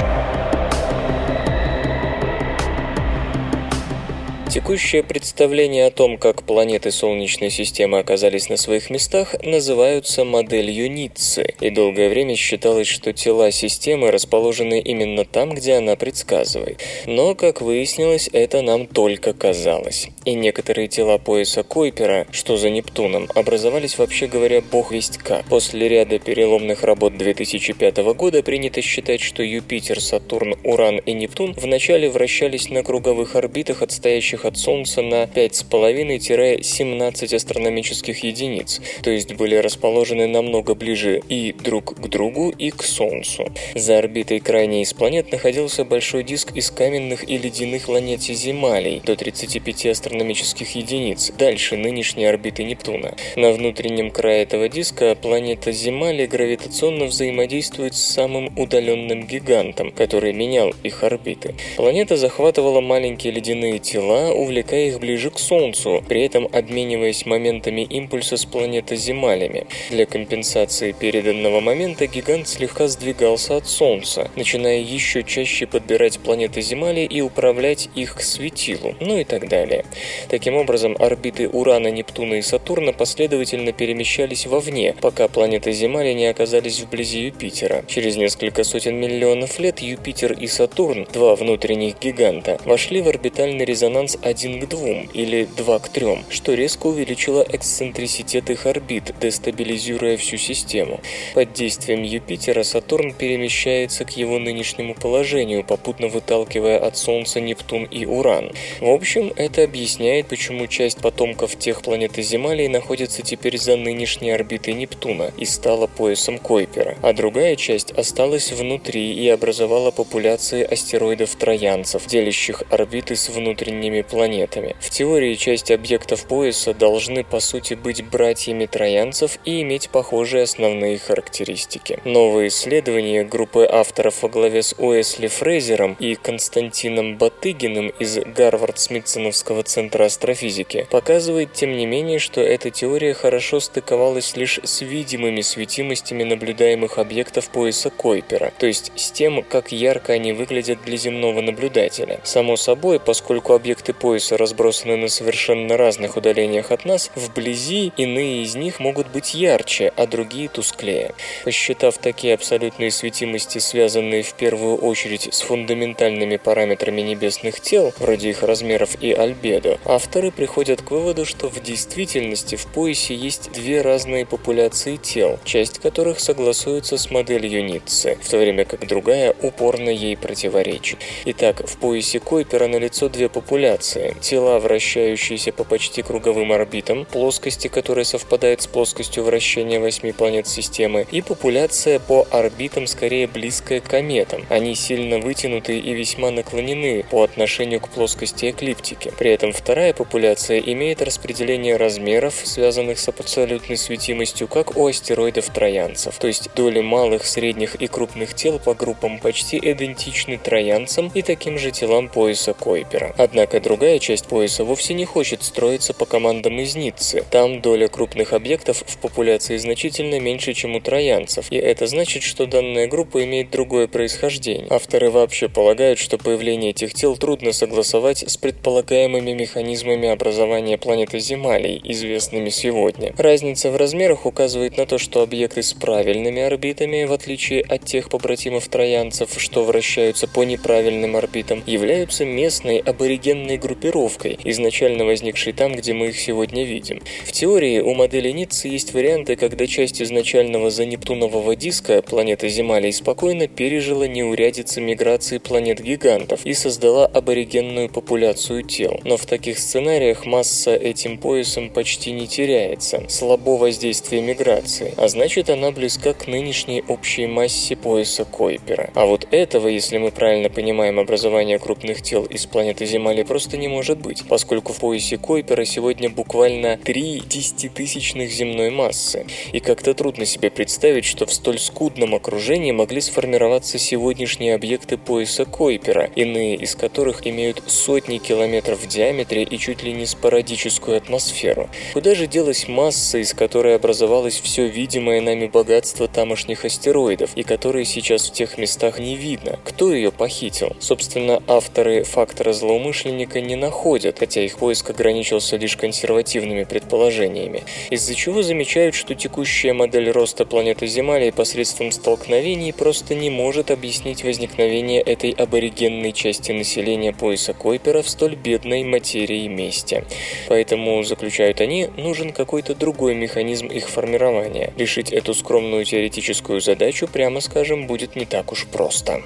Текущее представление о том, как планеты Солнечной системы оказались на своих местах, называются моделью Ниццы, и долгое время считалось, что тела системы расположены именно там, где она предсказывает. Но, как выяснилось, это нам только казалось. И некоторые тела пояса Койпера, что за Нептуном, образовались, вообще говоря, бог весть как. После ряда переломных работ 2005 года принято считать, что Юпитер, Сатурн, Уран и Нептун вначале вращались на круговых орбитах, отстоящих от Солнца на 5,5-17 астрономических единиц, то есть были расположены намного ближе и друг к другу, и к Солнцу. За орбитой крайней из планет находился большой диск из каменных и ледяных ланетизималей до 35 астрономических единиц, дальше нынешней орбиты Нептуна. На внутреннем крае этого диска планета Земали гравитационно взаимодействует с самым удаленным гигантом, который менял их орбиты. Планета захватывала маленькие ледяные тела, увлекая их ближе к Солнцу, при этом обмениваясь моментами импульса с планетоземалями. Для компенсации переданного момента гигант слегка сдвигался от Солнца, начиная еще чаще подбирать планеты Земали и управлять их к светилу, ну и так далее. Таким образом, орбиты Урана, Нептуна и Сатурна последовательно перемещались вовне, пока планеты Земали не оказались вблизи Юпитера. Через несколько сотен миллионов лет Юпитер и Сатурн, два внутренних гиганта, вошли в орбитальный резонанс один к двум или два к трем, что резко увеличило эксцентриситет их орбит, дестабилизируя всю систему. Под действием Юпитера Сатурн перемещается к его нынешнему положению, попутно выталкивая от Солнца Нептун и Уран. В общем, это объясняет, почему часть потомков тех планет и Земалей находится теперь за нынешней орбитой Нептуна и стала поясом Койпера, а другая часть осталась внутри и образовала популяции астероидов-троянцев, делящих орбиты с внутренними планетами. В теории часть объектов пояса должны по сути быть братьями троянцев и иметь похожие основные характеристики. Новые исследования группы авторов во главе с Уэсли Фрейзером и Константином Батыгиным из Гарвард-Смитсоновского центра астрофизики показывает, тем не менее, что эта теория хорошо стыковалась лишь с видимыми светимостями наблюдаемых объектов пояса Койпера, то есть с тем, как ярко они выглядят для земного наблюдателя. Само собой, поскольку объекты пояса разбросаны на совершенно разных удалениях от нас, вблизи иные из них могут быть ярче, а другие тусклее. Посчитав такие абсолютные светимости, связанные в первую очередь с фундаментальными параметрами небесных тел, вроде их размеров и альбедо, авторы приходят к выводу, что в действительности в поясе есть две разные популяции тел, часть которых согласуется с моделью Ницце, в то время как другая упорно ей противоречит. Итак, в поясе Койпера налицо две популяции. Тела, вращающиеся по почти круговым орбитам, плоскости, которые совпадают с плоскостью вращения восьми планет системы, и популяция по орбитам, скорее близкая к кометам. Они сильно вытянуты и весьма наклонены по отношению к плоскости эклиптики. При этом вторая популяция имеет распределение размеров, связанных с абсолютной светимостью, как у астероидов-троянцев, то есть доли малых, средних и крупных тел по группам почти идентичны троянцам и таким же телам пояса Койпера. Однако другая часть пояса вовсе не хочет строиться по командам из Ниццы. Там доля крупных объектов в популяции значительно меньше, чем у троянцев, и это значит, что данная группа имеет другое происхождение. Авторы вообще полагают, что появление этих тел трудно согласовать с предполагаемыми механизмами образования планеты Земалей, известными сегодня. Разница в размерах указывает на то, что объекты с правильными орбитами, в отличие от тех побратимов троянцев, что вращаются по неправильным орбитам, являются местной аборигенной группировкой, изначально возникшей там, где мы их сегодня видим. В теории у модели Ниццы есть варианты, когда часть изначального занептунового диска планеты Земалей спокойно пережила неурядицы миграции планет-гигантов и создала аборигенную популяцию тел. Но в таких сценариях масса этим поясом почти не теряется, слабо воздействие миграции, а значит она близка к нынешней общей массе пояса Койпера. А вот этого, если мы правильно понимаем образование крупных тел из планеты Земали, просто не может быть, поскольку в поясе Койпера сегодня буквально 3 десятитысячных земной массы. И как-то трудно себе представить, что в столь скудном окружении могли сформироваться сегодняшние объекты пояса Койпера, иные из которых имеют сотни километров в диаметре и чуть ли не спорадическую атмосферу. Куда же делась масса, из которой образовалось все видимое нами богатство тамошних астероидов, и которые сейчас в тех местах не видно? Кто ее похитил? Собственно, авторы фактора злоумышленника не находят, хотя их поиск ограничился лишь консервативными предположениями, из-за чего замечают, что текущая модель роста планеты Земля посредством столкновений просто не может объяснить возникновение этой аборигенной части населения пояса Койпера в столь бедной материи месте. Поэтому, заключают они, нужен какой-то другой механизм их формирования. Решить эту скромную теоретическую задачу, прямо скажем, будет не так уж просто.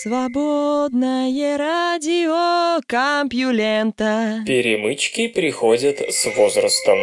Свободное радио Компьюлента. Перемычки приходят с возрастом.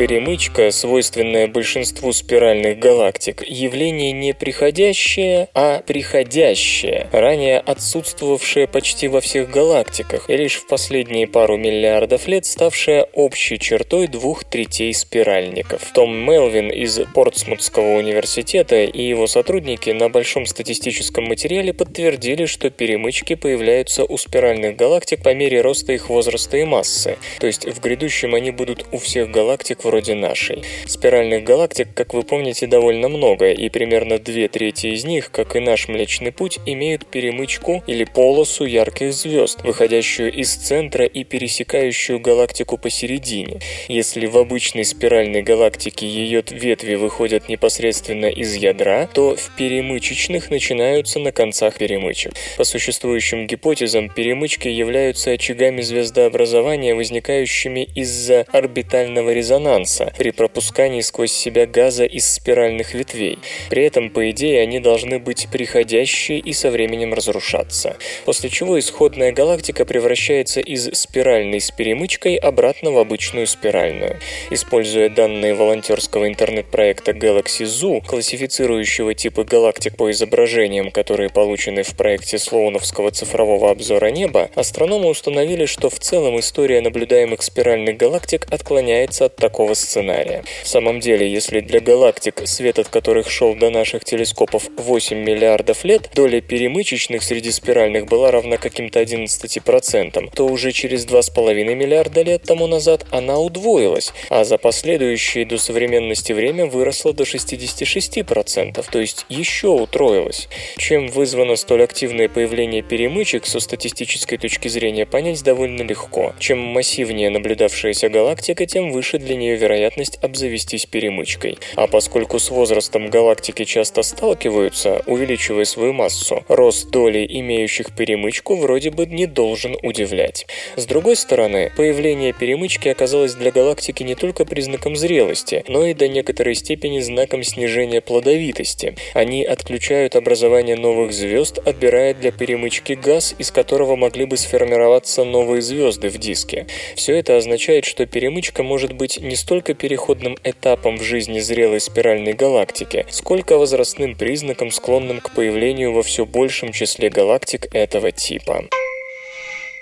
Перемычка, свойственная большинству спиральных галактик, явление не приходящее, а приходящее, ранее отсутствовавшее почти во всех галактиках и лишь в последние пару миллиардов лет ставшее общей чертой двух третей спиральников. Том Мелвин из Портсмутского университета и его сотрудники на большом статистическом материале подтвердили, что перемычки появляются у спиральных галактик по мере роста их возраста и массы, то есть в грядущем они будут у всех галактик вроде нашей. Спиральных галактик, как вы помните, довольно много, и примерно две трети из них, как и наш Млечный Путь, имеют перемычку или полосу ярких звезд, выходящую из центра и пересекающую галактику посередине. Если в обычной спиральной галактике ее ветви выходят непосредственно из ядра, то в перемычечных начинаются на концах перемычек. По существующим гипотезам, перемычки являются очагами звездообразования, возникающими из-за орбитального резонанса, резонанса при пропускании сквозь себя газа из спиральных ветвей. При этом, по идее, они должны быть приходящие и со временем разрушаться. После чего исходная галактика превращается из спиральной с перемычкой обратно в обычную спиральную. Используя данные волонтерского интернет-проекта Galaxy Zoo, классифицирующего типы галактик по изображениям, которые получены в проекте Слоуновского цифрового обзора неба, астрономы установили, что в целом история наблюдаемых спиральных галактик отклоняется от такого такого сценария. В самом деле, если для галактик, свет от которых шел до наших телескопов 8 миллиардов лет, доля перемычечных среди спиральных была равна каким-то 11%, то уже через 2,5 миллиарда лет тому назад она удвоилась, а за последующие до современности время выросла до 66%, то есть еще утроилась. Чем вызвано столь активное появление перемычек, со статистической точки зрения понять довольно легко. Чем массивнее наблюдавшаяся галактика, тем выше для нее вероятность обзавестись перемычкой. А поскольку с возрастом галактики часто сталкиваются, увеличивая свою массу, рост доли имеющих перемычку вроде бы не должен удивлять. С другой стороны, появление перемычки оказалось для галактики не только признаком зрелости, но и до некоторой степени знаком снижения плодовитости. Они отключают образование новых звезд, отбирая для перемычки газ, из которого могли бы сформироваться новые звезды в диске. Все это означает, что перемычка может быть не столько переходным этапом в жизни зрелой спиральной галактики, сколько возрастным признаком, склонным к появлению во все большем числе галактик этого типа.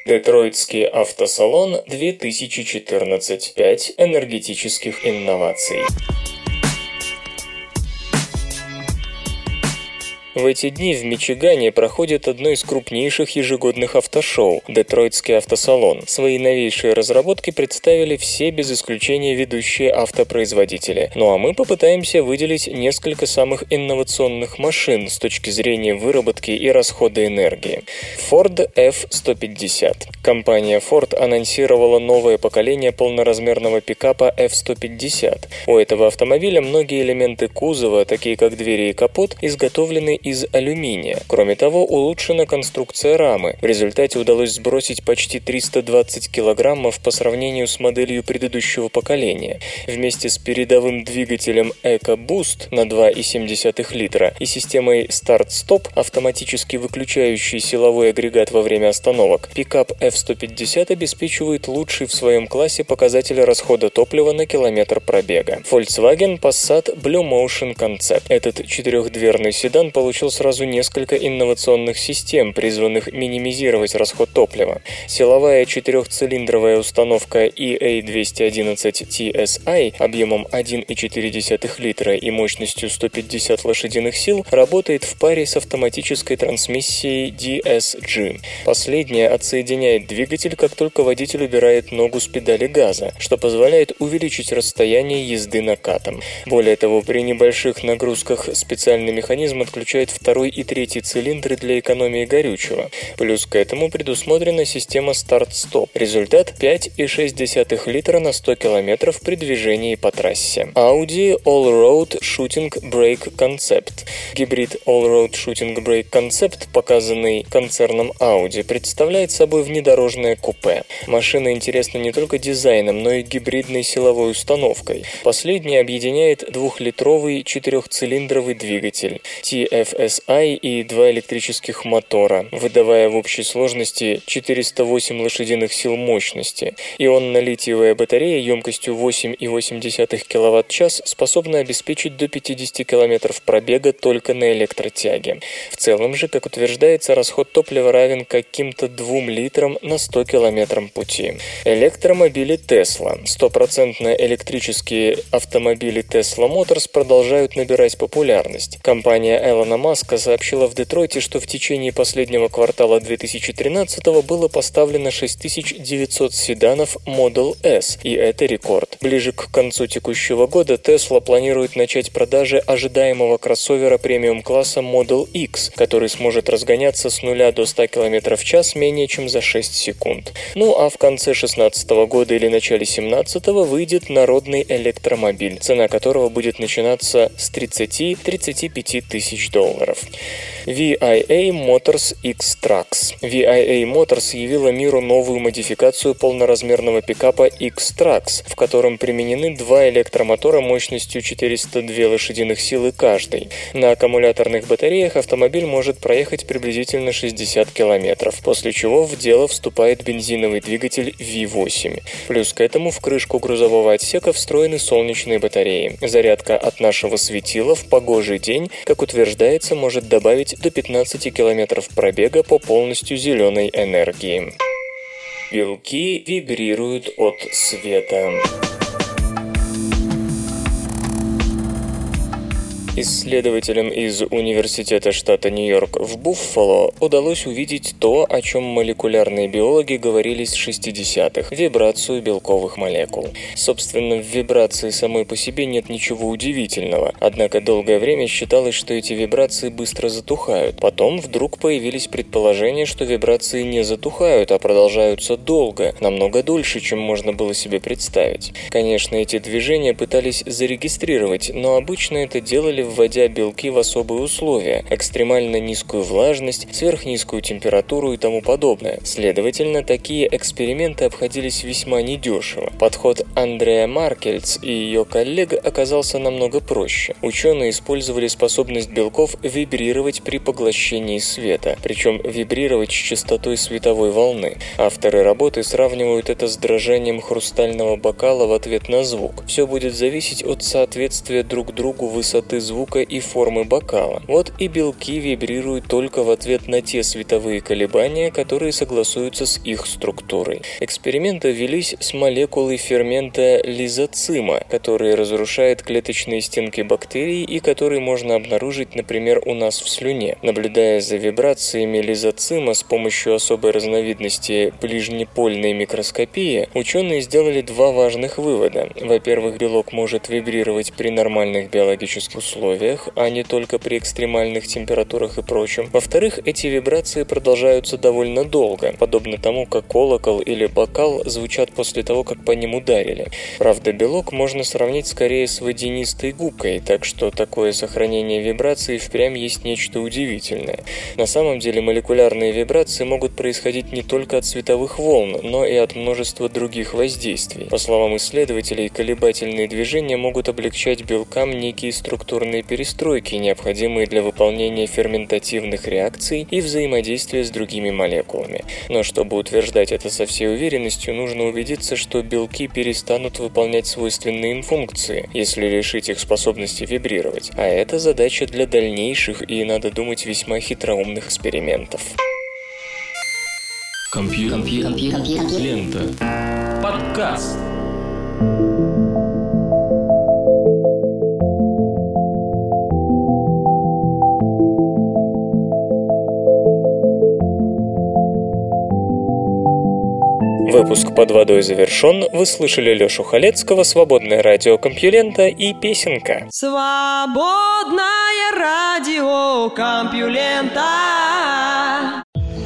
Детройтский автосалон 2014. 5 энергетических инноваций. В эти дни в Мичигане проходит одно из крупнейших ежегодных автошоу – Детройтский автосалон. Свои новейшие разработки представили все без исключения ведущие автопроизводители. Ну а мы попытаемся выделить несколько самых инновационных машин с точки зрения выработки и расхода энергии. Ford F-150. Компания Ford анонсировала новое поколение полноразмерного пикапа F-150. У этого автомобиля многие элементы кузова, такие как двери и капот, изготовлены из алюминия. Кроме того, улучшена конструкция рамы. В результате удалось сбросить почти 320 килограммов по сравнению с моделью предыдущего поколения. Вместе с передовым двигателем EcoBoost на 2,7 литра и системой Start-Stop, автоматически выключающий силовой агрегат во время остановок, пикап F-150 обеспечивает лучший в своем классе показатель расхода топлива на километр пробега. Volkswagen Passat Blue Motion Concept. Этот четырехдверный седан получил получил сразу несколько инновационных систем, призванных минимизировать расход топлива. Силовая четырехцилиндровая установка EA211 TSI объемом 1,4 литра и мощностью 150 лошадиных сил работает в паре с автоматической трансмиссией DSG. Последняя отсоединяет двигатель, как только водитель убирает ногу с педали газа, что позволяет увеличить расстояние езды накатом. Более того, при небольших нагрузках специальный механизм отключает включает второй и третий цилиндры для экономии горючего. Плюс к этому предусмотрена система старт-стоп. Результат 5,6 литра на 100 км при движении по трассе. Audi All-Road Shooting Brake Concept. Гибрид All-Road Shooting Brake Concept, показанный концерном Audi, представляет собой внедорожное купе. Машина интересна не только дизайном, но и гибридной силовой установкой. Последняя объединяет двухлитровый четырехцилиндровый двигатель TFSI и два электрических мотора, выдавая в общей сложности 408 лошадиных сил мощности. Ионно-литиевая батарея емкостью 8,8 кВт-час способна обеспечить до 50 км пробега только на электротяге. В целом же, как утверждается, расход топлива равен каким-то 2 литрам на 100 км пути. Электромобили Tesla. Стопроцентно электрические автомобили Tesla Motors продолжают набирать популярность. Компания Элона Маска сообщила в Детройте, что в течение последнего квартала 2013 было поставлено 6900 седанов Model S, и это рекорд. Ближе к концу текущего года Tesla планирует начать продажи ожидаемого кроссовера премиум-класса Model X, который сможет разгоняться с 0 до 100 км в час менее чем за 6 секунд. Ну а в конце 2016 года или начале 2017 выйдет народный электромобиль, цена которого будет начинаться с 30-35 тысяч долларов. VIA Motors X-Trax. VIA Motors явила миру новую модификацию полноразмерного пикапа X-Trax, в котором применены два электромотора мощностью 402 лошадиных силы каждый. На аккумуляторных батареях автомобиль может проехать приблизительно 60 километров, после чего в дело вступает бензиновый двигатель V8. Плюс к этому в крышку грузового отсека встроены солнечные батареи. Зарядка от нашего светила в погожий день, как утверждается, может добавить до 15 километров пробега по полностью зеленой энергии. Белки вибрируют от света. Исследователям из Университета штата Нью-Йорк в Буффало удалось увидеть то, о чем молекулярные биологи говорили с 60-х – вибрацию белковых молекул. Собственно, в вибрации самой по себе нет ничего удивительного, однако долгое время считалось, что эти вибрации быстро затухают. Потом вдруг появились предположения, что вибрации не затухают, а продолжаются долго, намного дольше, чем можно было себе представить. Конечно, эти движения пытались зарегистрировать, но обычно это делали вводя белки в особые условия, экстремально низкую влажность, сверхнизкую температуру и тому подобное. Следовательно, такие эксперименты обходились весьма недешево. Подход Андреа Маркельц и ее коллег оказался намного проще. Ученые использовали способность белков вибрировать при поглощении света, причем вибрировать с частотой световой волны. Авторы работы сравнивают это с дрожанием хрустального бокала в ответ на звук. Все будет зависеть от соответствия друг другу высоты звука звука и формы бокала. Вот и белки вибрируют только в ответ на те световые колебания, которые согласуются с их структурой. Эксперименты велись с молекулой фермента лизоцима, который разрушает клеточные стенки бактерий и который можно обнаружить, например, у нас в слюне. Наблюдая за вибрациями лизоцима с помощью особой разновидности ближнепольной микроскопии, ученые сделали два важных вывода. Во-первых, белок может вибрировать при нормальных биологических условиях, условиях, а не только при экстремальных температурах и прочем. Во-вторых, эти вибрации продолжаются довольно долго, подобно тому, как колокол или бокал звучат после того, как по ним ударили. Правда, белок можно сравнить скорее с водянистой губкой, так что такое сохранение вибраций впрямь есть нечто удивительное. На самом деле молекулярные вибрации могут происходить не только от световых волн, но и от множества других воздействий. По словам исследователей, колебательные движения могут облегчать белкам некие структурные определенные перестройки, необходимые для выполнения ферментативных реакций и взаимодействия с другими молекулами. Но чтобы утверждать это со всей уверенностью, нужно убедиться, что белки перестанут выполнять свойственные им функции, если лишить их способности вибрировать. А это задача для дальнейших и, надо думать, весьма хитроумных экспериментов. Компьютер. Компьютер. Компьютер. Лента. Подкаст. Выпуск «Под водой» завершен. Вы слышали Лёшу Халецкого, «Свободное радио Компьюлента» и «Песенка». Свободное радио Компьюлента.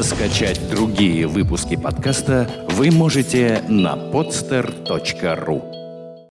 Скачать другие выпуски подкаста вы можете на podster.ru